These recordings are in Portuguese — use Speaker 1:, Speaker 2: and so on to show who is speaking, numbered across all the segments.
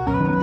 Speaker 1: Bom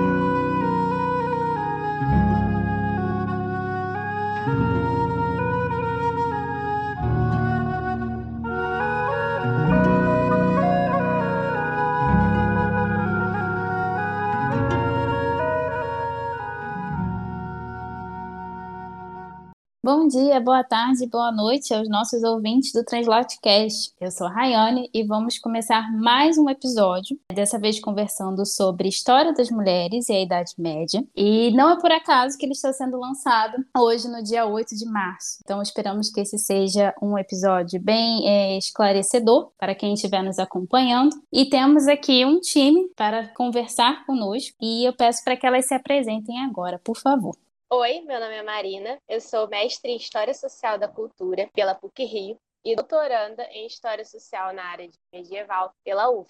Speaker 1: dia, boa tarde, boa noite aos nossos ouvintes do Translatecast. Eu sou a Rayane e vamos começar mais um episódio, dessa vez conversando sobre história das mulheres e a Idade Média. E não é por acaso que ele está sendo lançado hoje, no dia 8 de março. Então esperamos que esse seja um episódio bem é, esclarecedor para quem estiver nos acompanhando. E temos aqui um time para conversar conosco e eu peço para que elas se apresentem agora, por favor.
Speaker 2: Oi, meu nome é Marina, eu sou mestre em História Social da Cultura pela PUC Rio e doutoranda em História Social na área de medieval pela UF.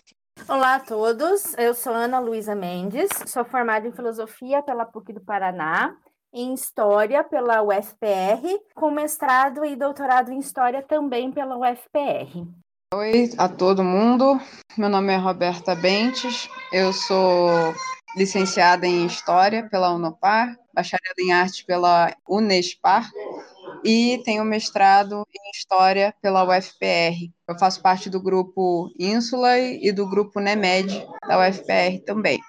Speaker 3: Olá a todos, eu sou Ana Luísa Mendes, sou formada em Filosofia pela PUC do Paraná, em História pela UFPR, com mestrado e doutorado em História também pela UFPR.
Speaker 4: Oi a todo mundo, meu nome é Roberta Bentes, eu sou licenciada em História pela Unopar, bacharel em Arte pela Unespar e tenho mestrado em História pela UFPR. Eu faço parte do grupo Ínsula e do grupo NEMED da UFPR também.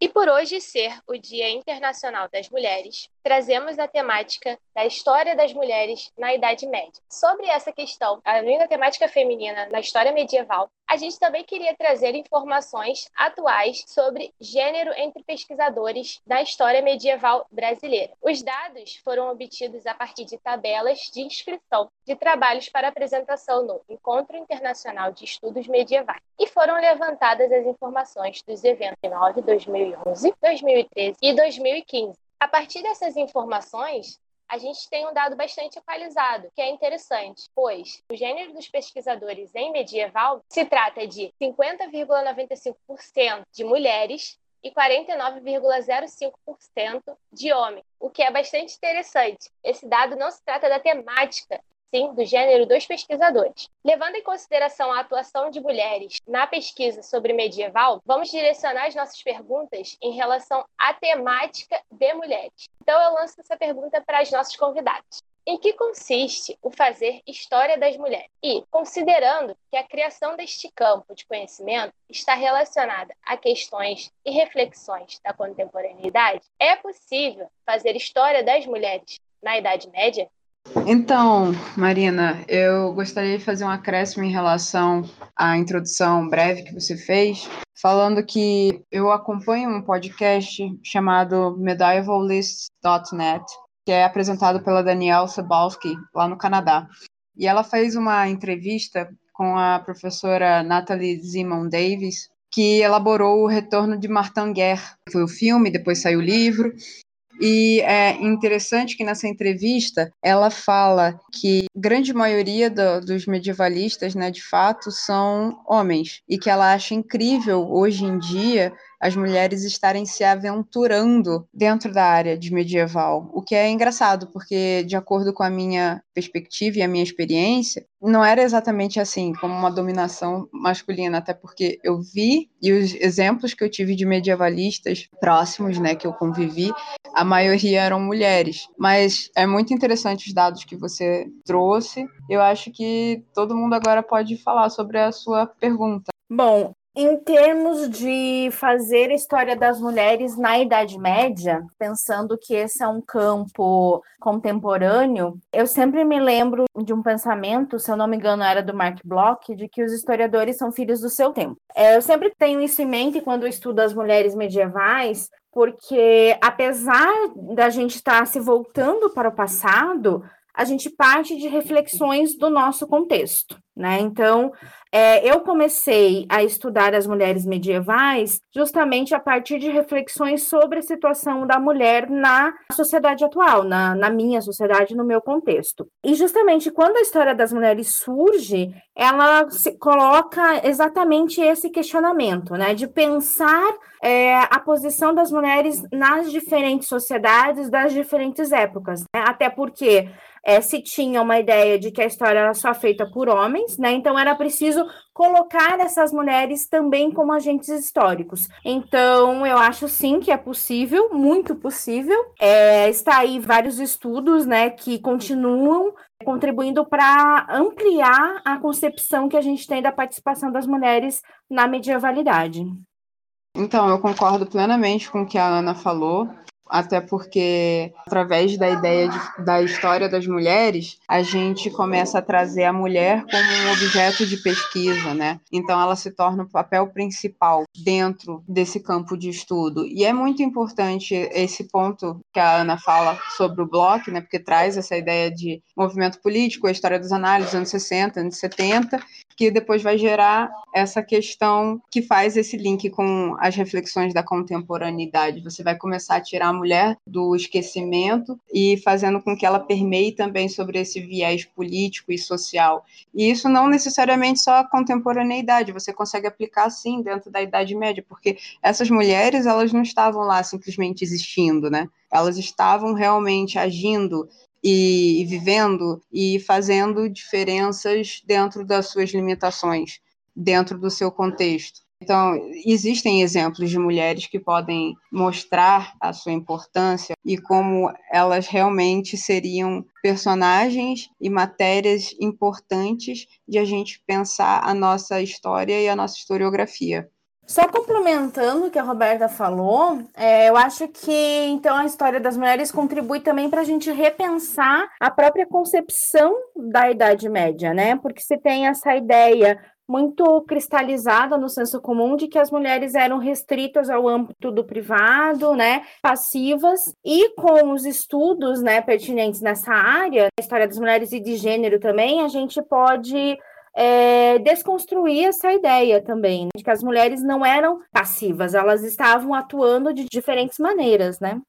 Speaker 2: E por hoje ser o Dia Internacional das Mulheres, trazemos a temática da história das mulheres na Idade Média. Sobre essa questão, além da temática feminina na história medieval, a gente também queria trazer informações atuais sobre gênero entre pesquisadores da história medieval brasileira. Os dados foram obtidos a partir de tabelas de inscrição de trabalhos para apresentação no Encontro Internacional de Estudos Medievais e foram levantadas as informações dos eventos de 9, 2011, 2013 e 2015. A partir dessas informações, a gente tem um dado bastante equalizado, que é interessante, pois o gênero dos pesquisadores em medieval se trata de 50,95% de mulheres e 49,05% de homens, o que é bastante interessante. Esse dado não se trata da temática sim, do gênero dos pesquisadores. Levando em consideração a atuação de mulheres na pesquisa sobre medieval, vamos direcionar as nossas perguntas em relação à temática de mulheres. Então, eu lanço essa pergunta para as nossas convidadas. Em que consiste o fazer história das mulheres? E, considerando que a criação deste campo de conhecimento está relacionada a questões e reflexões da contemporaneidade, é possível fazer história das mulheres na Idade Média?
Speaker 4: Então, Marina, eu gostaria de fazer um acréscimo em relação à introdução breve que você fez, falando que eu acompanho um podcast chamado medievalist.net, que é apresentado pela Danielle Sabalski, lá no Canadá. E ela fez uma entrevista com a professora Natalie Zimon Davis, que elaborou o Retorno de Martin Guerre. Foi o filme, depois saiu o livro, e é interessante que nessa entrevista ela fala que grande maioria do, dos medievalistas, né, de fato, são homens e que ela acha incrível hoje em dia as mulheres estarem se aventurando dentro da área de medieval, o que é engraçado, porque, de acordo com a minha perspectiva e a minha experiência, não era exatamente assim, como uma dominação masculina, até porque eu vi, e os exemplos que eu tive de medievalistas próximos, né, que eu convivi, a maioria eram mulheres. Mas é muito interessante os dados que você trouxe. Eu acho que todo mundo agora pode falar sobre a sua pergunta.
Speaker 3: Bom, em termos de fazer a história das mulheres na Idade Média, pensando que esse é um campo contemporâneo, eu sempre me lembro de um pensamento, se eu não me engano era do Mark Bloch, de que os historiadores são filhos do seu tempo. É, eu sempre tenho isso em mente quando eu estudo as mulheres medievais, porque apesar da gente estar se voltando para o passado, a gente parte de reflexões do nosso contexto, né? Então, é, eu comecei a estudar as mulheres medievais justamente a partir de reflexões sobre a situação da mulher na sociedade atual, na, na minha sociedade, no meu contexto. E justamente quando a história das mulheres surge, ela se coloca exatamente esse questionamento, né? De pensar é, a posição das mulheres nas diferentes sociedades, das diferentes épocas. Né? Até porque é, se tinha uma ideia de que a história era só feita por homens, né? Então era preciso colocar essas mulheres também como agentes históricos. Então, eu acho sim que é possível, muito possível. É, está aí vários estudos, né, que continuam contribuindo para ampliar a concepção que a gente tem da participação das mulheres na medievalidade.
Speaker 4: Então, eu concordo plenamente com o que a Ana falou até porque através da ideia de, da história das mulheres, a gente começa a trazer a mulher como um objeto de pesquisa, né? Então ela se torna o papel principal dentro desse campo de estudo. E é muito importante esse ponto que a Ana fala sobre o bloco, né? Porque traz essa ideia de movimento político, a história das análises, anos 60, anos 70, que depois vai gerar essa questão que faz esse link com as reflexões da contemporaneidade. Você vai começar a tirar a mulher do esquecimento e fazendo com que ela permeie também sobre esse viés político e social. E isso não necessariamente só a contemporaneidade, você consegue aplicar sim dentro da Idade Média, porque essas mulheres, elas não estavam lá simplesmente existindo, né? Elas estavam realmente agindo e, e vivendo e fazendo diferenças dentro das suas limitações, dentro do seu contexto. Então, existem exemplos de mulheres que podem mostrar a sua importância e como elas realmente seriam personagens e matérias importantes de a gente pensar a nossa história e a nossa historiografia.
Speaker 3: Só complementando o que a Roberta falou, é, eu acho que então a história das mulheres contribui também para a gente repensar a própria concepção da Idade Média, né? Porque se tem essa ideia muito cristalizada no senso comum de que as mulheres eram restritas ao âmbito do privado, né, passivas, e com os estudos, né, pertinentes nessa área, a história das mulheres e de gênero também, a gente pode é, desconstruir essa ideia também, né, de que as mulheres não eram passivas, elas estavam atuando de diferentes maneiras, né?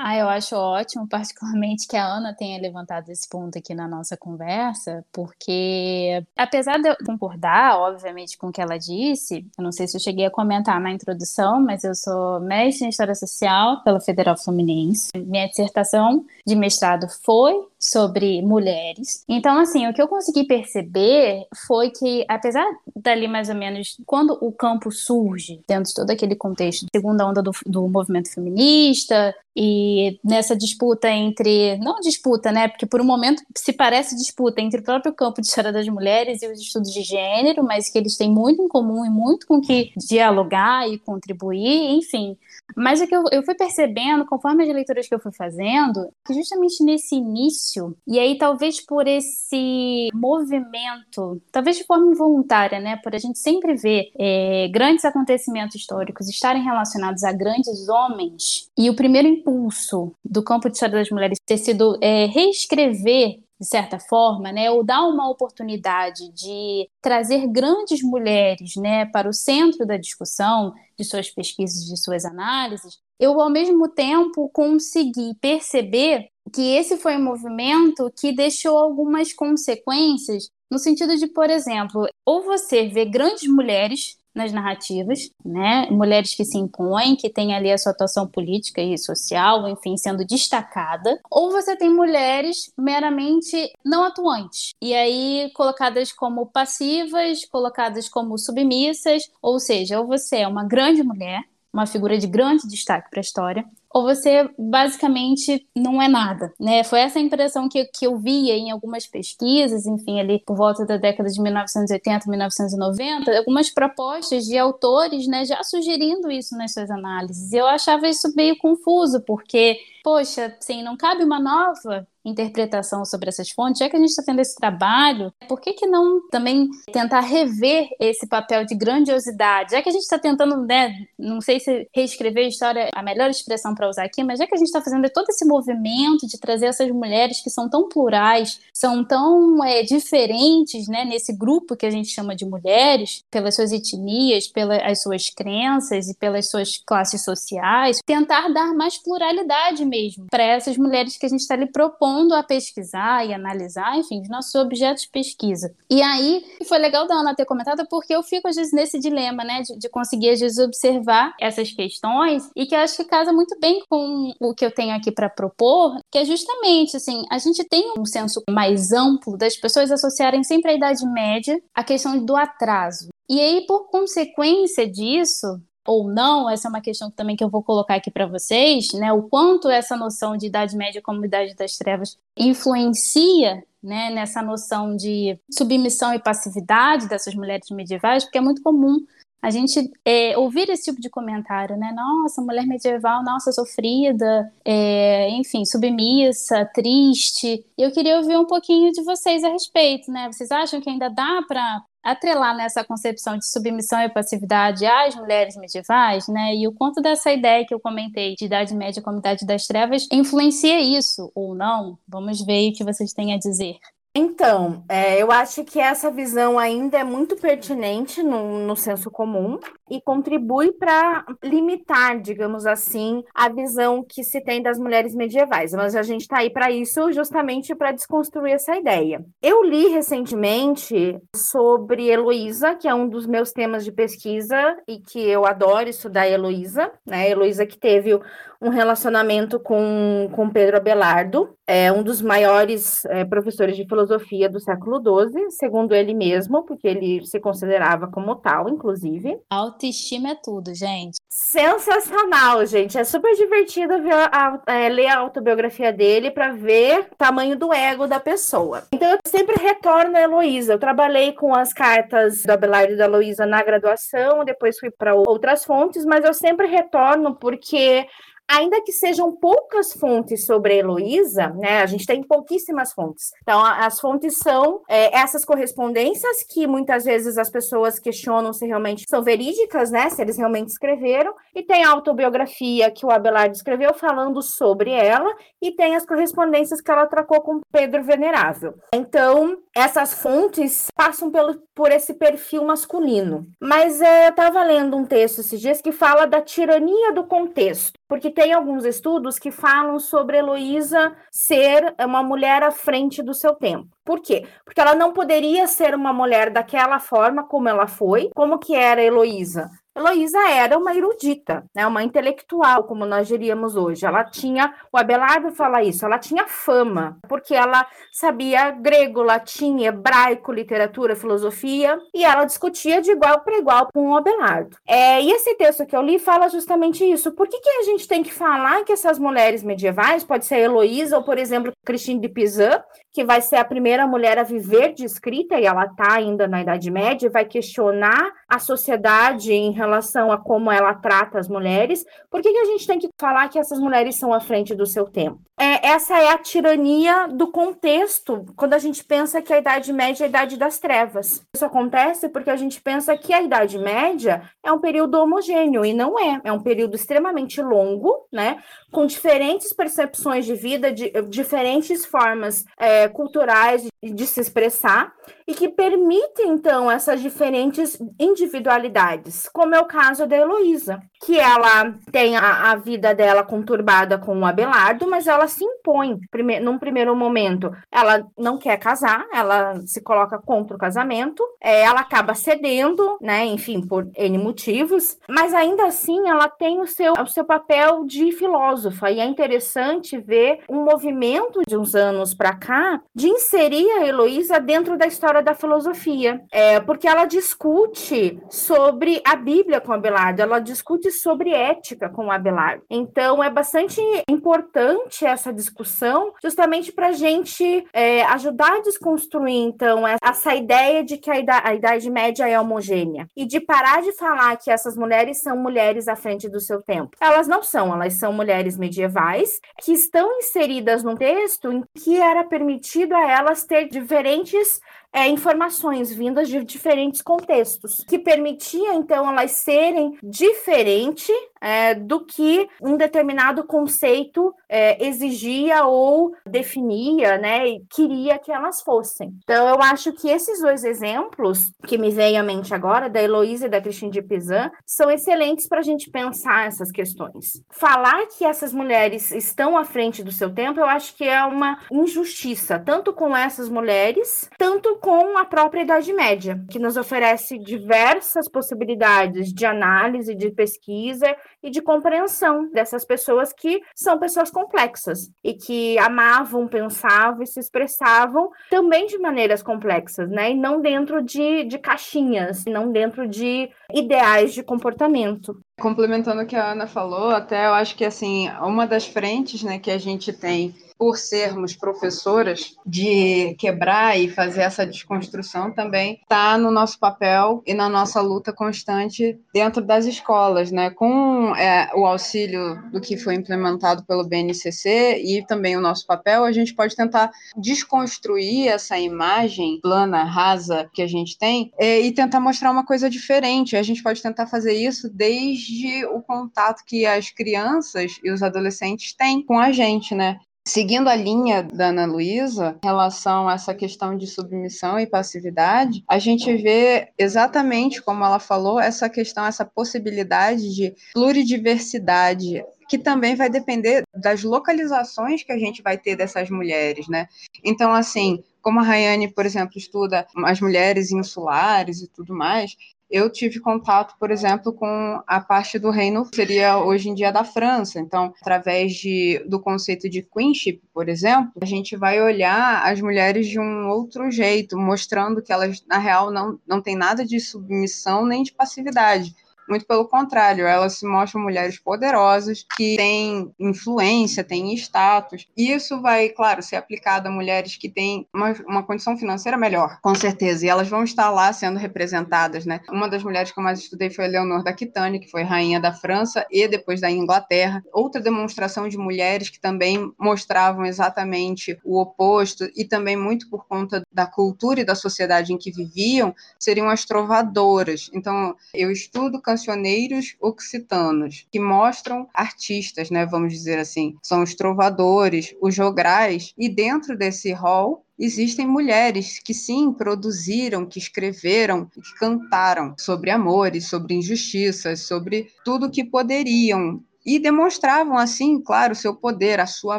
Speaker 1: Ah, eu acho ótimo, particularmente que a Ana tenha levantado esse ponto aqui na nossa conversa, porque apesar de eu concordar, obviamente, com o que ela disse, eu não sei se eu cheguei a comentar na introdução, mas eu sou mestre em História Social pela Federal Fluminense. Minha dissertação de mestrado foi sobre mulheres. Então, assim, o que eu consegui perceber foi que, apesar dali mais ou menos, quando o campo surge, dentro de todo aquele contexto, segunda onda do, do movimento feminista, e nessa disputa entre. Não disputa, né? Porque por um momento se parece disputa entre o próprio campo de história das mulheres e os estudos de gênero, mas que eles têm muito em comum e muito com que dialogar e contribuir, enfim. Mas o que eu, eu fui percebendo, conforme as leituras que eu fui fazendo, que justamente nesse início, e aí talvez por esse movimento, talvez de forma involuntária, né, por a gente sempre ver é, grandes acontecimentos históricos estarem relacionados a grandes homens, e o primeiro impulso do campo de história das mulheres ter sido é, reescrever de certa forma, né, ou dar uma oportunidade de trazer grandes mulheres, né, para o centro da discussão de suas pesquisas, de suas análises, eu ao mesmo tempo consegui perceber que esse foi um movimento que deixou algumas consequências no sentido de, por exemplo, ou você vê grandes mulheres nas narrativas, né? Mulheres que se impõem, que têm ali a sua atuação política e social, enfim, sendo destacada, ou você tem mulheres meramente não atuantes, e aí colocadas como passivas, colocadas como submissas, ou seja, ou você é uma grande mulher, uma figura de grande destaque para a história, ou você basicamente não é nada, né? Foi essa a impressão que, que eu via em algumas pesquisas, enfim, ali por volta da década de 1980, 1990, algumas propostas de autores, né, já sugerindo isso nas suas análises. Eu achava isso meio confuso, porque, poxa, assim, não cabe uma nova interpretação sobre essas fontes, já que a gente está tendo esse trabalho, por que, que não também tentar rever esse papel de grandiosidade? Já que a gente está tentando, né, não sei se reescrever a história, a melhor expressão para usar aqui, mas já que a gente está fazendo todo esse movimento de trazer essas mulheres que são tão plurais, são tão é, diferentes, né, nesse grupo que a gente chama de mulheres, pelas suas etnias, pelas suas crenças e pelas suas classes sociais, tentar dar mais pluralidade mesmo para essas mulheres que a gente está lhe propondo propondo a pesquisar e analisar, enfim, os nossos objetos de pesquisa. E aí, foi legal da Ana ter comentado, porque eu fico, às vezes, nesse dilema, né, de, de conseguir, às vezes, observar essas questões e que acho que casa muito bem com o que eu tenho aqui para propor, que é justamente, assim, a gente tem um senso mais amplo das pessoas associarem sempre a Idade Média à questão do atraso. E aí, por consequência disso, ou não, essa é uma questão também que eu vou colocar aqui para vocês, né? O quanto essa noção de Idade Média como Idade das Trevas influencia né, nessa noção de submissão e passividade dessas mulheres medievais, porque é muito comum a gente é, ouvir esse tipo de comentário, né? Nossa, mulher medieval, nossa, sofrida, é, enfim, submissa, triste. Eu queria ouvir um pouquinho de vocês a respeito, né? Vocês acham que ainda dá para atrelar nessa concepção de submissão e passividade às mulheres medievais, né? E o quanto dessa ideia que eu comentei de Idade Média como Idade das Trevas influencia isso ou não? Vamos ver o que vocês têm a dizer.
Speaker 3: Então, é, eu acho que essa visão ainda é muito pertinente no, no senso comum e contribui para limitar, digamos assim, a visão que se tem das mulheres medievais. Mas a gente está aí para isso justamente para desconstruir essa ideia. Eu li recentemente sobre Heloísa, que é um dos meus temas de pesquisa e que eu adoro estudar Heloísa, né? Heloísa que teve um relacionamento com, com Pedro Abelardo, é um dos maiores é, professores de filosofia do século XII, segundo ele mesmo, porque ele se considerava como tal, inclusive.
Speaker 1: Autoestima é tudo, gente.
Speaker 3: Sensacional, gente. É super divertido ver a, a, é, ler a autobiografia dele para ver o tamanho do ego da pessoa. Então, eu sempre retorno a Heloísa. Eu trabalhei com as cartas do Abelardo e da Heloísa na graduação, depois fui para outras fontes, mas eu sempre retorno porque ainda que sejam poucas fontes sobre Heloísa, né, a gente tem pouquíssimas fontes. Então, as fontes são é, essas correspondências que muitas vezes as pessoas questionam se realmente são verídicas, né, se eles realmente escreveram, e tem a autobiografia que o Abelardo escreveu falando sobre ela, e tem as correspondências que ela trocou com Pedro Venerável. Então, essas fontes passam pelo, por esse perfil masculino. Mas é, eu estava lendo um texto esses dias que fala da tirania do contexto, porque tem alguns estudos que falam sobre Heloísa ser uma mulher à frente do seu tempo. Por quê? Porque ela não poderia ser uma mulher daquela forma como ela foi. Como que era Heloísa? Heloísa era uma erudita, né, uma intelectual, como nós diríamos hoje. Ela tinha, o Abelardo fala isso, ela tinha fama, porque ela sabia grego, latim, hebraico, literatura, filosofia, e ela discutia de igual para igual com o Abelardo. É, e esse texto que eu li fala justamente isso. Por que, que a gente tem que falar que essas mulheres medievais, pode ser Heloísa ou, por exemplo, Christine de Pizan, que vai ser a primeira mulher a viver de escrita, e ela está ainda na Idade Média, vai questionar a sociedade em relação a como ela trata as mulheres. Por que, que a gente tem que falar que essas mulheres são à frente do seu tempo? É, essa é a tirania do contexto, quando a gente pensa que a Idade Média é a Idade das Trevas. Isso acontece porque a gente pensa que a Idade Média é um período homogêneo, e não é. É um período extremamente longo, né? Com diferentes percepções de vida, de, diferentes formas é, culturais de, de se expressar, e que permite, então, essas diferentes individualidades, como é o caso da Heloísa, que ela tem a, a vida dela conturbada com o Abelardo, mas ela se impõe prime num primeiro momento. Ela não quer casar, ela se coloca contra o casamento, é, ela acaba cedendo, né? Enfim, por N motivos, mas ainda assim ela tem o seu, o seu papel de filósofa, e é interessante ver um movimento de uns anos para cá de inserir a Heloísa dentro da história da filosofia, é, porque ela discute sobre a Bíblia com Abelardo, ela discute sobre ética com Abelardo. Então é bastante importante essa discussão, justamente para a gente é, ajudar a desconstruir, então, essa ideia de que a idade, a idade Média é homogênea e de parar de falar que essas mulheres são mulheres à frente do seu tempo. Elas não são, elas são mulheres medievais que estão inseridas num texto em que era permitido a elas ter diferentes é, informações vindas de diferentes contextos, que permitia então elas serem diferente é, do que um determinado conceito é, exigia ou definia, né, e queria que elas fossem. Então, eu acho que esses dois exemplos que me vêm à mente agora, da Heloísa e da Christine de Pizan, são excelentes para a gente pensar essas questões. Falar que essas mulheres estão à frente do seu tempo, eu acho que é uma injustiça, tanto com essas mulheres, tanto com a própria Idade Média, que nos oferece diversas possibilidades de análise, de pesquisa e de compreensão dessas pessoas que são pessoas complexas e que amavam, pensavam e se expressavam também de maneiras complexas, né? E não dentro de, de caixinhas, não dentro de ideais de comportamento.
Speaker 4: Complementando o que a Ana falou, até eu acho que assim, uma das frentes, né, que a gente tem por sermos professoras, de quebrar e fazer essa desconstrução também está no nosso papel e na nossa luta constante dentro das escolas, né? Com é, o auxílio do que foi implementado pelo BNCC e também o nosso papel, a gente pode tentar desconstruir essa imagem plana, rasa que a gente tem é, e tentar mostrar uma coisa diferente. A gente pode tentar fazer isso desde o contato que as crianças e os adolescentes têm com a gente, né? Seguindo a linha da Ana Luísa, em relação a essa questão de submissão e passividade, a gente vê exatamente como ela falou, essa questão, essa possibilidade de pluridiversidade que também vai depender das localizações que a gente vai ter dessas mulheres, né? Então, assim, como a Rayane, por exemplo, estuda as mulheres insulares e tudo mais, eu tive contato, por exemplo, com a parte do reino que seria hoje em dia da França. Então, através de, do conceito de queenship, por exemplo, a gente vai olhar as mulheres de um outro jeito, mostrando que elas, na real, não, não têm nada de submissão nem de passividade muito pelo contrário, elas se mostram mulheres poderosas, que têm influência, têm status. Isso vai, claro, ser aplicado a mulheres que têm uma, uma condição financeira melhor, com certeza. E elas vão estar lá sendo representadas, né? Uma das mulheres que eu mais estudei foi a Leonor da Aquitânia, que foi rainha da França e depois da Inglaterra. Outra demonstração de mulheres que também mostravam exatamente o oposto e também muito por conta da cultura e da sociedade em que viviam, seriam as trovadoras. Então, eu estudo cancioneiros occitanos, que mostram artistas, né, vamos dizer assim. São os trovadores, os jograis, e dentro desse hall existem mulheres que sim produziram, que escreveram, que cantaram sobre amores, sobre injustiças, sobre tudo que poderiam e demonstravam assim, claro, seu poder, a sua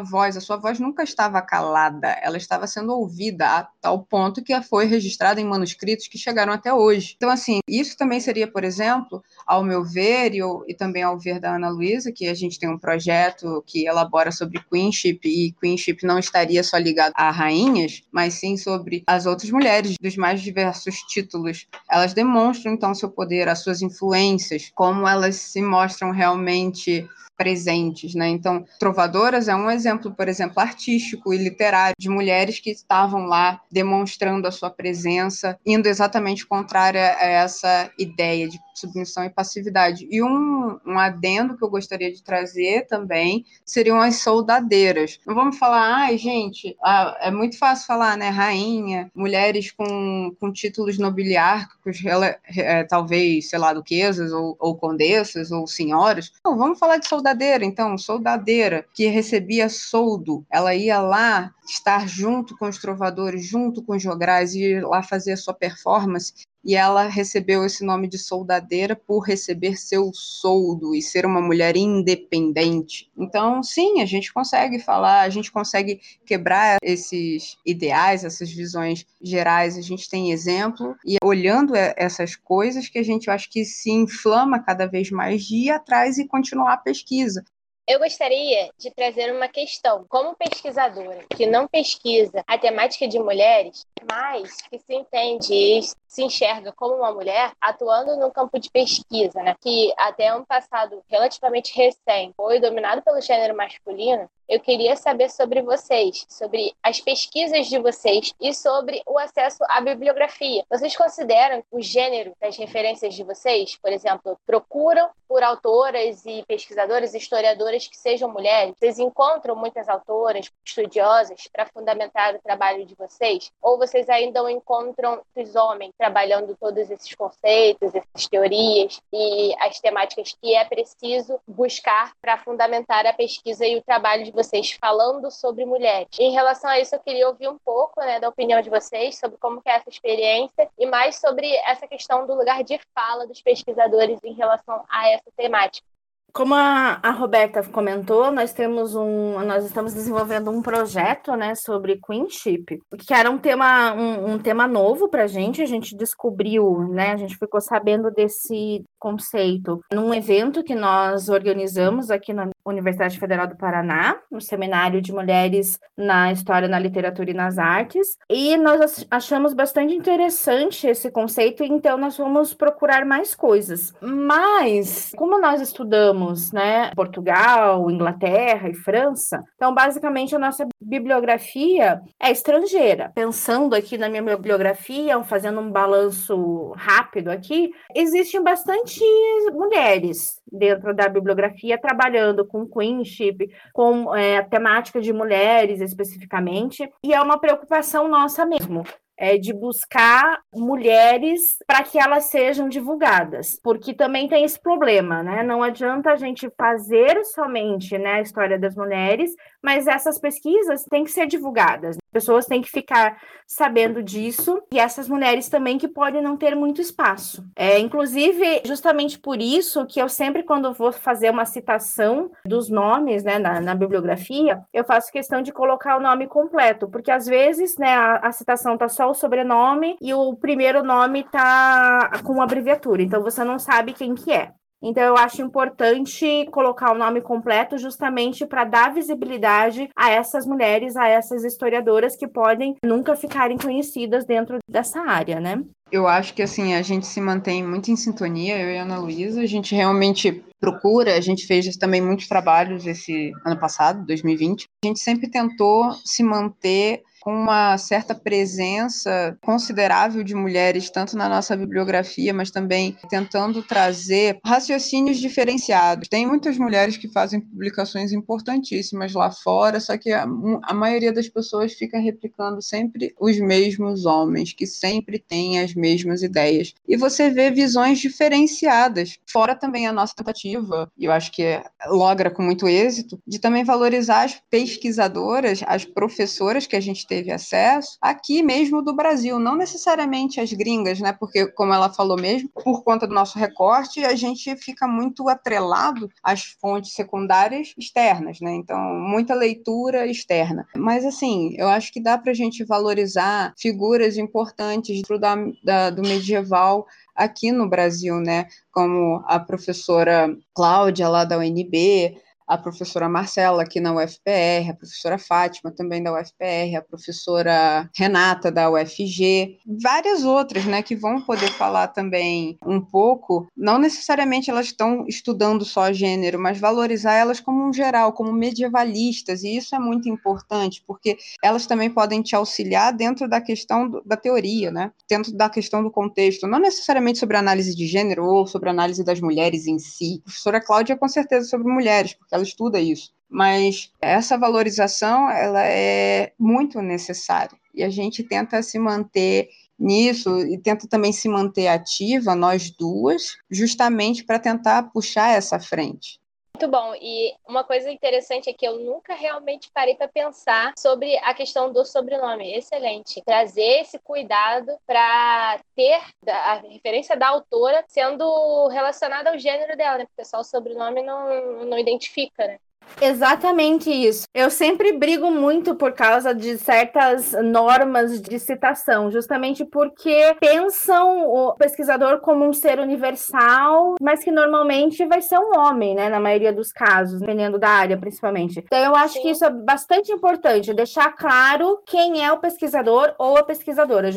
Speaker 4: voz. A sua voz nunca estava calada, ela estava sendo ouvida a tal ponto que foi registrada em manuscritos que chegaram até hoje. Então, assim, isso também seria, por exemplo, ao meu ver e, e também ao ver da Ana Luísa, que a gente tem um projeto que elabora sobre queenship e queenship não estaria só ligado a rainhas, mas sim sobre as outras mulheres dos mais diversos títulos. Elas demonstram então seu poder, as suas influências, como elas se mostram realmente presentes, né? Então, Trovadoras é um exemplo, por exemplo, artístico e literário de mulheres que estavam lá demonstrando a sua presença, indo exatamente contrária a essa ideia de submissão e passividade. E um, um adendo que eu gostaria de trazer também seriam as soldadeiras. Não vamos falar, ai, gente, ah, é muito fácil falar, né? Rainha, mulheres com, com títulos nobiliárquicos, ela, é, talvez, sei lá, duquesas ou, ou condessas ou senhoras. Não, vamos falar de soldadeira então, soldadeira, que recebia soldo, ela ia lá estar junto com os trovadores, junto com os jograis, e lá fazer a sua performance e ela recebeu esse nome de soldadeira por receber seu soldo e ser uma mulher independente. Então, sim, a gente consegue falar, a gente consegue quebrar esses ideais, essas visões gerais, a gente tem exemplo, e olhando essas coisas que a gente acho que se inflama cada vez mais de ir atrás e continuar a pesquisa.
Speaker 2: Eu gostaria de trazer uma questão. Como pesquisadora que não pesquisa a temática de mulheres, mas que se entende e se enxerga como uma mulher atuando no campo de pesquisa, né? que até um passado relativamente recente foi dominado pelo gênero masculino, eu queria saber sobre vocês, sobre as pesquisas de vocês e sobre o acesso à bibliografia. Vocês consideram o gênero das referências de vocês, por exemplo, procuram por autoras e pesquisadoras, historiadoras que sejam mulheres? Vocês encontram muitas autoras estudiosas para fundamentar o trabalho de vocês? Ou vocês ainda encontram os homens trabalhando todos esses conceitos, essas teorias e as temáticas que é preciso buscar para fundamentar a pesquisa e o trabalho de vocês falando sobre mulheres? Em relação a isso, eu queria ouvir um pouco né, da opinião de vocês sobre como é essa experiência e mais sobre essa questão do lugar de fala dos pesquisadores em relação a essa temática.
Speaker 3: Como a, a, Roberta comentou, nós temos um, nós estamos desenvolvendo um projeto, né, sobre queenship, que era um tema, um, um tema novo para a gente. A gente descobriu, né, a gente ficou sabendo desse conceito num evento que nós organizamos aqui na Universidade Federal do Paraná, no Seminário de Mulheres na História, na Literatura e nas Artes, e nós achamos bastante interessante esse conceito, então nós vamos procurar mais coisas. Mas, como nós estudamos, né, Portugal, Inglaterra e França, então basicamente a nossa bibliografia é estrangeira. Pensando aqui na minha bibliografia, fazendo um balanço rápido aqui, existem bastante mulheres dentro da bibliografia trabalhando com queenship, com é, a temática de mulheres especificamente, e é uma preocupação nossa mesmo é, de buscar mulheres para que elas sejam divulgadas, porque também tem esse problema, né? Não adianta a gente fazer somente né, a história das mulheres, mas essas pesquisas têm que ser divulgadas. Pessoas têm que ficar sabendo disso e essas mulheres também que podem não ter muito espaço. É, inclusive, justamente por isso que eu sempre, quando vou fazer uma citação dos nomes né, na, na bibliografia, eu faço questão de colocar o nome completo, porque às vezes né, a, a citação está só o sobrenome e o primeiro nome está com uma abreviatura, então você não sabe quem que é. Então, eu acho importante colocar o nome completo justamente para dar visibilidade a essas mulheres, a essas historiadoras que podem nunca ficarem conhecidas dentro dessa área, né?
Speaker 4: Eu acho que assim, a gente se mantém muito em sintonia, eu e a Ana Luísa, a gente realmente procura, a gente fez também muitos trabalhos esse ano passado, 2020. A gente sempre tentou se manter com uma certa presença considerável de mulheres, tanto na nossa bibliografia, mas também tentando trazer raciocínios diferenciados. Tem muitas mulheres que fazem publicações importantíssimas lá fora, só que a, a maioria das pessoas fica replicando sempre os mesmos homens, que sempre têm as mesmas ideias. E você vê visões diferenciadas, fora também a nossa tentativa, e eu acho que logra com muito êxito, de também valorizar as pesquisadoras, as professoras que a gente teve acesso aqui mesmo do Brasil, não necessariamente as gringas, né? Porque, como ela falou mesmo, por conta do nosso recorte, a gente fica muito atrelado às fontes secundárias externas, né? Então, muita leitura externa. Mas, assim, eu acho que dá para a gente valorizar figuras importantes do, da, da, do medieval aqui no Brasil, né? Como a professora Cláudia, lá da UNB, a professora Marcela aqui na UFPR, a professora Fátima também da UFPR, a professora Renata da UFG, várias outras, né, que vão poder falar também um pouco, não necessariamente elas estão estudando só gênero, mas valorizar elas como um geral, como medievalistas, e isso é muito importante, porque elas também podem te auxiliar dentro da questão do, da teoria, né, dentro da questão do contexto, não necessariamente sobre análise de gênero ou sobre análise das mulheres em si. A professora Cláudia, com certeza, sobre mulheres, porque ela estuda isso. Mas essa valorização ela é muito necessária e a gente tenta se manter nisso e tenta também se manter ativa, nós duas, justamente para tentar puxar essa frente.
Speaker 2: Muito bom. E uma coisa interessante é que eu nunca realmente parei para pensar sobre a questão do sobrenome. Excelente. Trazer esse cuidado para ter a referência da autora sendo relacionada ao gênero dela, né? Porque só o sobrenome não, não identifica, né?
Speaker 3: Exatamente isso. Eu sempre brigo muito por causa de certas normas de citação, justamente porque pensam o pesquisador como um ser universal, mas que normalmente vai ser um homem, né? Na maioria dos casos, dependendo da área, principalmente. Então, eu acho Sim. que isso é bastante importante, deixar claro quem é o pesquisador ou a pesquisadora,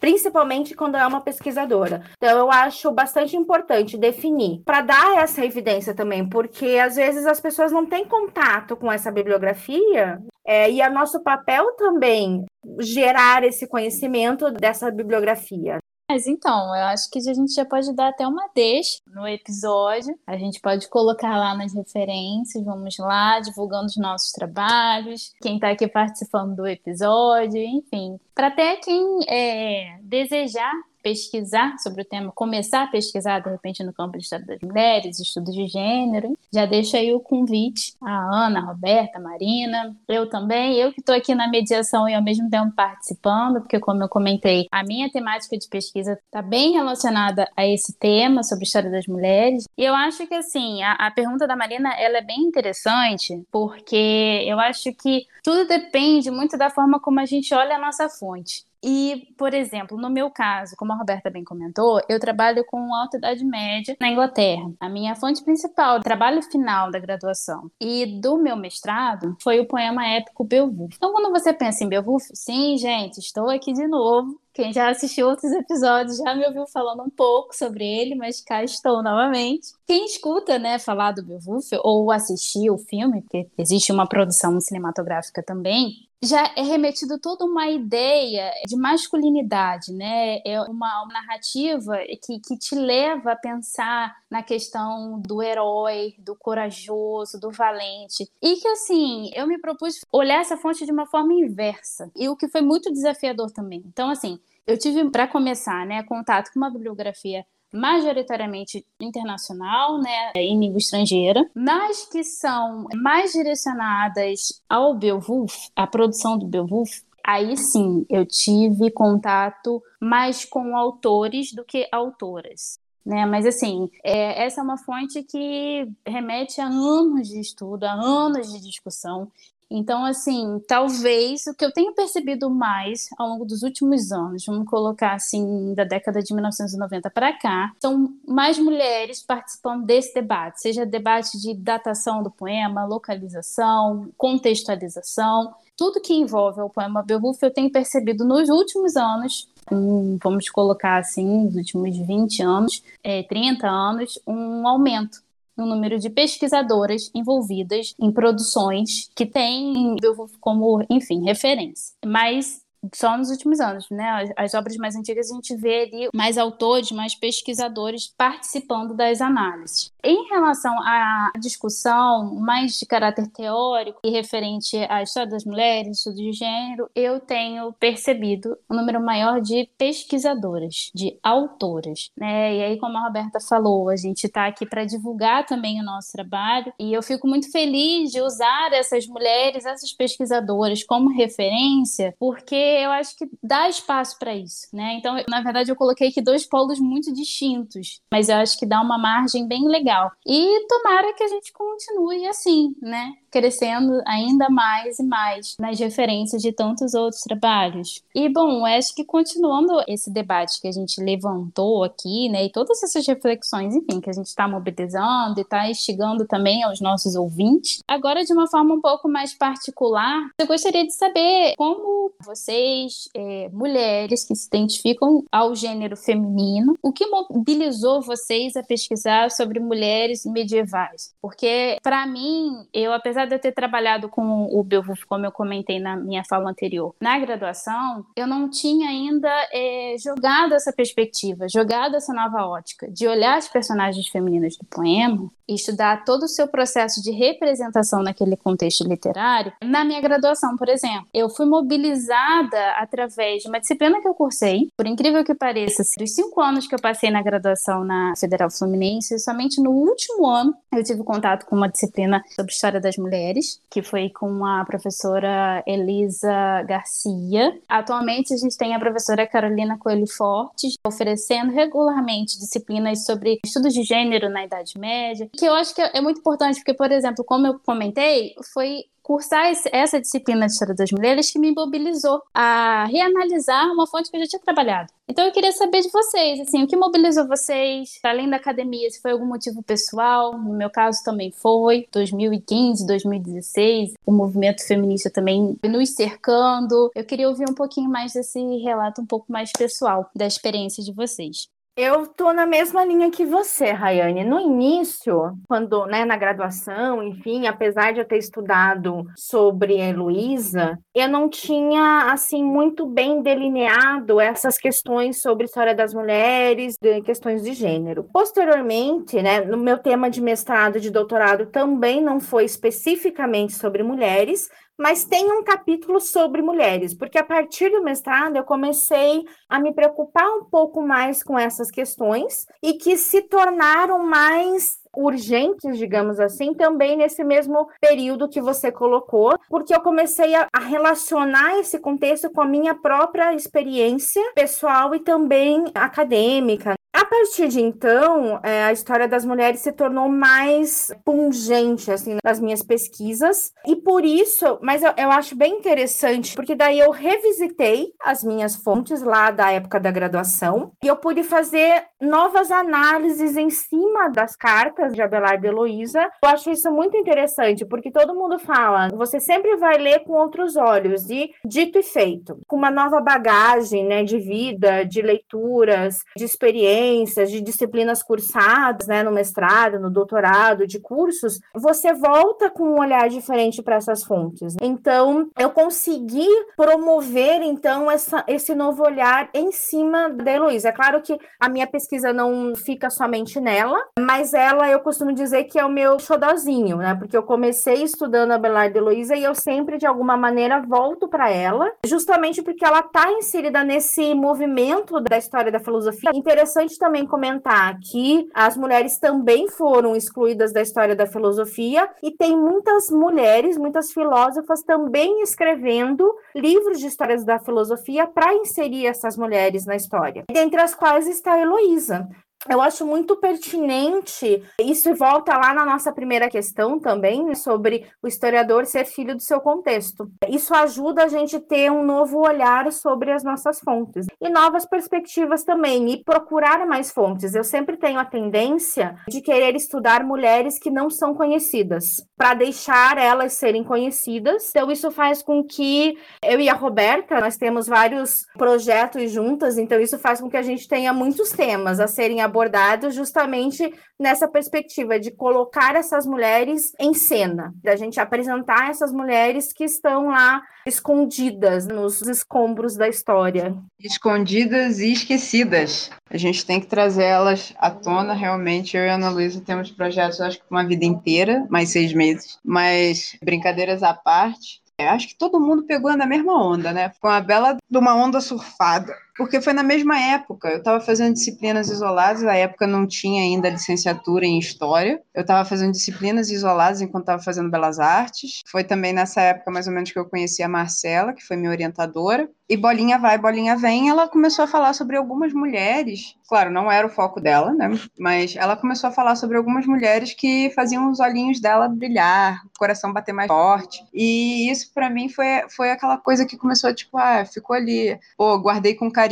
Speaker 3: principalmente quando é uma pesquisadora. Então, eu acho bastante importante definir, para dar essa evidência também, porque às vezes as pessoas não têm contato com essa bibliografia é, e é nosso papel também gerar esse conhecimento dessa bibliografia.
Speaker 1: Mas então, eu acho que a gente já pode dar até uma deixa no episódio. A gente pode colocar lá nas referências, vamos lá, divulgando os nossos trabalhos, quem está aqui participando do episódio, enfim. Para até quem é, desejar pesquisar sobre o tema, começar a pesquisar de repente no campo de história das mulheres, estudos de gênero, já deixo aí o convite a Ana, Roberta, Marina, eu também, eu que estou aqui na mediação e ao mesmo tempo participando, porque como eu comentei, a minha temática de pesquisa está bem relacionada a esse tema sobre história das mulheres. E eu acho que assim, a, a pergunta da Marina ela é bem interessante, porque eu acho que tudo depende muito da forma como a gente olha a nossa fonte. E, por exemplo, no meu caso, como a Roberta bem comentou, eu trabalho com alta idade média na Inglaterra. A minha fonte principal, trabalho final da graduação e do meu mestrado, foi o poema épico Beowulf. Então, quando você pensa em Beowulf, sim, gente, estou aqui de novo. Quem já assistiu outros episódios já me ouviu falando um pouco sobre ele, mas cá estou novamente. Quem escuta, né, falar do Beowulf ou assistir o filme, porque existe uma produção cinematográfica também, já é remetido toda uma ideia de masculinidade, né? É uma, uma narrativa que, que te leva a pensar na questão do herói, do corajoso, do valente. E que, assim, eu me propus olhar essa fonte de uma forma inversa. E o que foi muito desafiador também. Então, assim, eu tive, para começar, né, contato com uma bibliografia majoritariamente internacional, né, em língua estrangeira, mas que são mais direcionadas ao Beowulf, à produção do Beowulf, aí sim eu tive contato mais com autores do que autoras. Né? Mas assim, é, essa é uma fonte que remete a anos de estudo, a anos de discussão, então, assim, talvez o que eu tenho percebido mais ao longo dos últimos anos, vamos colocar assim, da década de 1990 para cá, são mais mulheres participando desse debate, seja debate de datação do poema, localização, contextualização, tudo que envolve o poema Beowulf eu tenho percebido nos últimos anos um, vamos colocar assim, nos últimos 20 anos, é, 30 anos, um aumento no número de pesquisadoras envolvidas em produções que têm como, enfim, referência. Mas só nos últimos anos, né? As, as, obras mais antigas a gente vê ali mais autores, mais pesquisadores participando das análises. Em relação à discussão mais de caráter teórico e referente à história das mulheres, estudo de gênero, eu tenho percebido um número maior de pesquisadoras, de autoras, né? E aí, como a Roberta falou, a gente está aqui para divulgar também o nosso trabalho e eu fico muito feliz de usar essas mulheres, essas pesquisadoras como referência, porque eu acho que dá espaço para isso, né? Então, na verdade, eu coloquei aqui dois polos muito distintos, mas eu acho que dá uma margem bem legal. E tomara que a gente continue assim, né? Crescendo ainda mais e mais nas referências de tantos outros trabalhos. E, bom, acho que continuando esse debate que a gente levantou aqui, né, e todas essas reflexões, enfim, que a gente está mobilizando e está instigando também aos nossos ouvintes, agora de uma forma um pouco mais particular, eu gostaria de saber como vocês, é, mulheres que se identificam ao gênero feminino, o que mobilizou vocês a pesquisar sobre mulheres medievais? Porque, para mim, eu, apesar apesar de eu ter trabalhado com o Beowulf, como eu comentei na minha fala anterior, na graduação, eu não tinha ainda é, jogado essa perspectiva, jogado essa nova ótica de olhar as personagens femininas do poema e estudar todo o seu processo de representação naquele contexto literário. Na minha graduação, por exemplo, eu fui mobilizada através de uma disciplina que eu cursei, por incrível que pareça, assim, dos cinco anos que eu passei na graduação na Federal Fluminense, somente no último ano eu tive contato com uma disciplina sobre história das mulheres mulheres, que foi com a professora Elisa Garcia. Atualmente a gente tem a professora Carolina Coelho Fortes oferecendo regularmente disciplinas sobre estudos de gênero na Idade Média, que eu acho que é muito importante, porque, por exemplo, como eu comentei, foi cursar essa disciplina de História das Mulheres que me mobilizou a reanalisar uma fonte que eu já tinha trabalhado. Então eu queria saber de vocês, assim, o que mobilizou vocês, além da academia, se foi algum motivo pessoal, no meu caso também foi, 2015, 2016, o movimento feminista também nos cercando. Eu queria ouvir um pouquinho mais desse relato um pouco mais pessoal da experiência de vocês.
Speaker 3: Eu tô na mesma linha que você, Rayane. No início, quando, né, na graduação, enfim, apesar de eu ter estudado sobre Heloísa, eu não tinha, assim, muito bem delineado essas questões sobre história das mulheres, de questões de gênero. Posteriormente, né, no meu tema de mestrado e de doutorado também não foi especificamente sobre mulheres, mas tem um capítulo sobre mulheres, porque a partir do mestrado eu comecei a me preocupar um pouco mais com essas questões e que se tornaram mais urgentes, digamos assim, também nesse mesmo período que você colocou, porque eu comecei a, a, relacionar esse contexto com a minha própria experiência pessoal e também acadêmica. Partir de então, é, a história das mulheres se tornou mais pungente, assim, nas minhas pesquisas. E por isso, mas eu, eu acho bem interessante, porque daí eu revisitei as minhas fontes lá da época da graduação e eu pude fazer novas análises em cima das cartas de Abelardo e Heloísa. Eu acho isso muito interessante, porque todo mundo fala, você sempre vai ler com outros olhos, e dito e feito, com uma nova bagagem, né, de vida, de leituras, de experiência de disciplinas cursadas, né, no mestrado, no doutorado, de cursos, você volta com um olhar diferente para essas fontes. Então, eu consegui promover, então, essa, esse novo olhar em cima da Heloísa. É claro que a minha pesquisa não fica somente nela, mas ela, eu costumo dizer que é o meu xodozinho, né, porque eu comecei estudando a Belardo Heloísa e eu sempre, de alguma maneira, volto para ela, justamente porque ela está inserida nesse movimento da história da filosofia. Interessante também comentar que as mulheres também foram excluídas da história da filosofia e tem muitas mulheres, muitas filósofas também escrevendo livros de histórias da filosofia para inserir essas mulheres na história, dentre as quais está a Heloísa eu acho muito pertinente, isso volta lá na nossa primeira questão também, né, sobre o historiador ser filho do seu contexto. Isso ajuda a gente ter um novo olhar sobre as nossas fontes e novas perspectivas também, e procurar mais fontes. Eu sempre tenho a tendência de querer estudar mulheres que não são conhecidas, para deixar elas serem conhecidas. Então, isso faz com que eu e a Roberta, nós temos vários projetos juntas, então isso faz com que a gente tenha muitos temas a serem abordado justamente nessa perspectiva de colocar essas mulheres em cena, da gente apresentar essas mulheres que estão lá escondidas nos escombros da história.
Speaker 4: Escondidas e esquecidas. A gente tem que trazer elas à tona, realmente. Eu e a Ana Luísa temos projetos, acho que uma vida inteira, mais seis meses. Mas, brincadeiras à parte, acho que todo mundo pegou na mesma onda, né? Com a bela de uma onda surfada porque foi na mesma época. Eu estava fazendo disciplinas isoladas, na época não tinha ainda licenciatura em História. Eu estava fazendo disciplinas isoladas enquanto estava fazendo Belas Artes. Foi também nessa época, mais ou menos, que eu conheci a Marcela, que foi minha orientadora. E Bolinha Vai, Bolinha Vem, ela começou a falar sobre algumas mulheres. Claro, não era o foco dela, né? Mas ela começou a falar sobre algumas mulheres que faziam os olhinhos dela brilhar, o coração bater mais forte. E isso, para mim, foi, foi aquela coisa que começou, tipo, ah, ficou ali, pô, guardei com carinho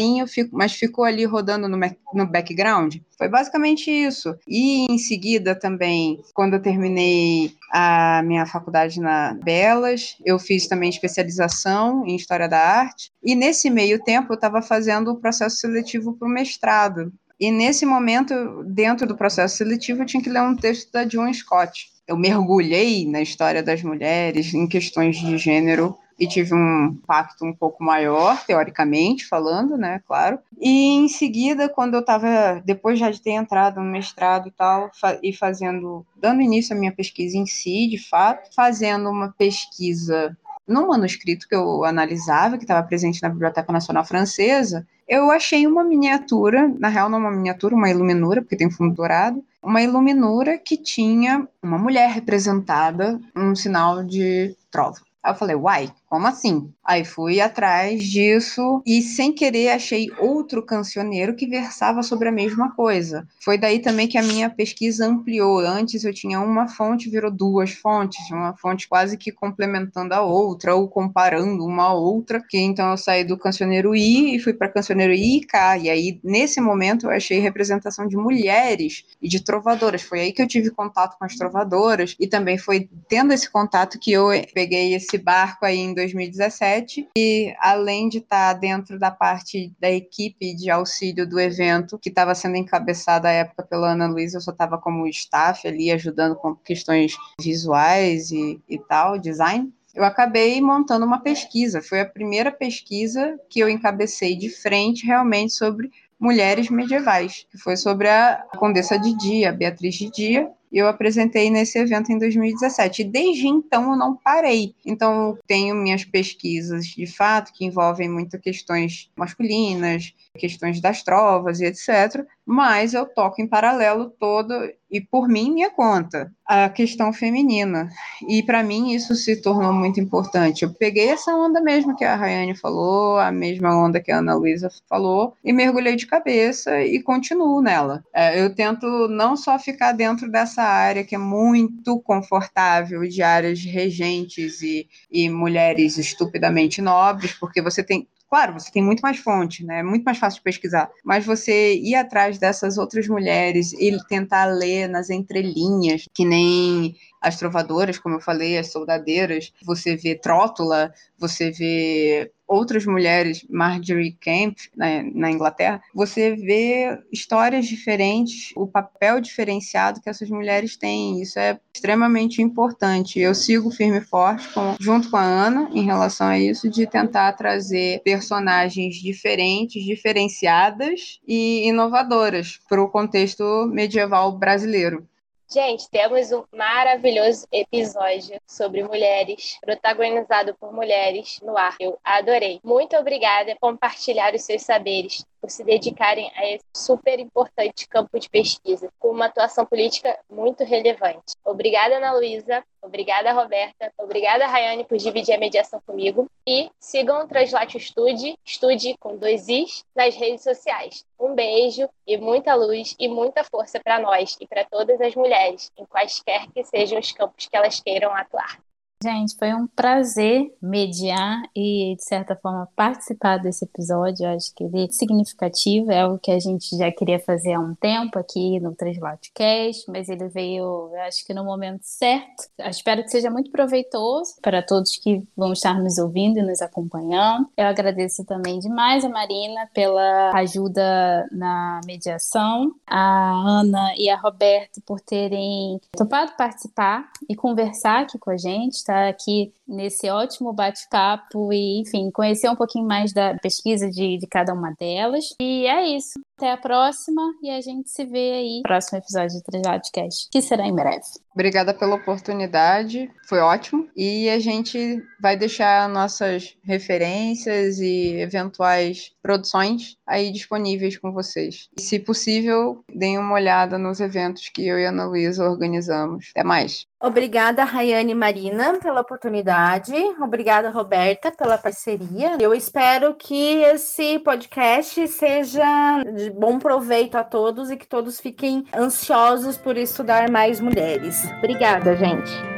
Speaker 4: mas ficou ali rodando no, no background. Foi basicamente isso. E em seguida também, quando eu terminei a minha faculdade na Belas, eu fiz também especialização em História da Arte. E nesse meio tempo eu estava fazendo o processo seletivo para o mestrado. E nesse momento, dentro do processo seletivo, eu tinha que ler um texto da John Scott. Eu mergulhei na história das mulheres, em questões de gênero, e tive um impacto um pouco maior, teoricamente falando, né, claro. E em seguida, quando eu estava, depois já de ter entrado no mestrado e tal, fa e fazendo, dando início à minha pesquisa em si, de fato, fazendo uma pesquisa no manuscrito que eu analisava, que estava presente na Biblioteca Nacional Francesa, eu achei uma miniatura, na real não uma miniatura, uma iluminura, porque tem fundo dourado, uma iluminura que tinha uma mulher representada, um sinal de trova. Aí eu falei, uai, como assim? Aí fui atrás disso e, sem querer, achei outro cancioneiro que versava sobre a mesma coisa. Foi daí também que a minha pesquisa ampliou. Antes eu tinha uma fonte, virou duas fontes, uma fonte quase que complementando a outra ou comparando uma a outra. Que então eu saí do cancioneiro I e fui para cancioneiro I e K. E aí, nesse momento, eu achei representação de mulheres e de trovadoras. Foi aí que eu tive contato com as trovadoras e também foi tendo esse contato que eu peguei esse barco aí 2017 2017 e além de estar dentro da parte da equipe de auxílio do evento que estava sendo encabeçada à época pela Ana Luísa, eu só estava como staff ali ajudando com questões visuais e, e tal, design eu acabei montando uma pesquisa. Foi a primeira pesquisa que eu encabecei de frente realmente sobre mulheres medievais, que foi sobre a Condessa de Dia, Beatriz de Dia, eu apresentei nesse evento em 2017. E desde então eu não parei. Então, tenho minhas pesquisas de fato que envolvem muitas questões masculinas, questões das trovas e etc. Mas eu toco em paralelo todo e por mim minha conta a questão feminina. E para mim isso se tornou muito importante. Eu peguei essa onda mesmo que a Rayane falou, a mesma onda que a Ana Luísa falou, e mergulhei de cabeça e continuo nela. É, eu tento não só ficar dentro dessa área que é muito confortável de áreas regentes e, e mulheres estupidamente nobres, porque você tem Claro, você tem muito mais fonte, né? É muito mais fácil de pesquisar. Mas você ir atrás dessas outras mulheres e tentar ler nas entrelinhas, que nem as trovadoras, como eu falei, as soldadeiras, você vê Trótula, você vê outras mulheres, Marjorie Camp, né, na Inglaterra, você vê histórias diferentes, o papel diferenciado que essas mulheres têm. Isso é extremamente importante. Eu sigo firme e forte, com, junto com a Ana, em relação a isso, de tentar trazer personagens diferentes, diferenciadas e inovadoras para o contexto medieval brasileiro.
Speaker 2: Gente, temos um maravilhoso episódio sobre mulheres, protagonizado por mulheres no ar. Eu adorei. Muito obrigada por compartilhar os seus saberes por se dedicarem a esse super importante campo de pesquisa, com uma atuação política muito relevante. Obrigada, Ana Luísa. Obrigada, Roberta. Obrigada, Rayane, por dividir a mediação comigo. E sigam o Translate Estude, estude com dois Is, nas redes sociais. Um beijo e muita luz e muita força para nós e para todas as mulheres, em quaisquer que sejam os campos que elas queiram atuar.
Speaker 1: Gente, foi um prazer mediar e, de certa forma, participar desse episódio. Eu acho que ele é significativo, é algo que a gente já queria fazer há um tempo aqui no Translatecast, mas ele veio, eu acho que no momento certo. Eu espero que seja muito proveitoso para todos que vão estar nos ouvindo e nos acompanhando. Eu agradeço também demais a Marina pela ajuda na mediação, a Ana e a Roberto por terem topado participar e conversar aqui com a gente estar aqui nesse ótimo bate-papo e, enfim, conhecer um pouquinho mais da pesquisa de, de cada uma delas. E é isso. Até a próxima e a gente se vê aí no próximo episódio do Trajadcast, que será em breve.
Speaker 4: Obrigada pela oportunidade, foi ótimo. E a gente vai deixar nossas referências e eventuais produções aí disponíveis com vocês. E, se possível, deem uma olhada nos eventos que eu e a Ana Luísa organizamos. Até mais.
Speaker 3: Obrigada, Rayane e Marina, pela oportunidade. Obrigada, Roberta, pela parceria. Eu espero que esse podcast seja de bom proveito a todos e que todos fiquem ansiosos por estudar mais mulheres. Obrigada, gente.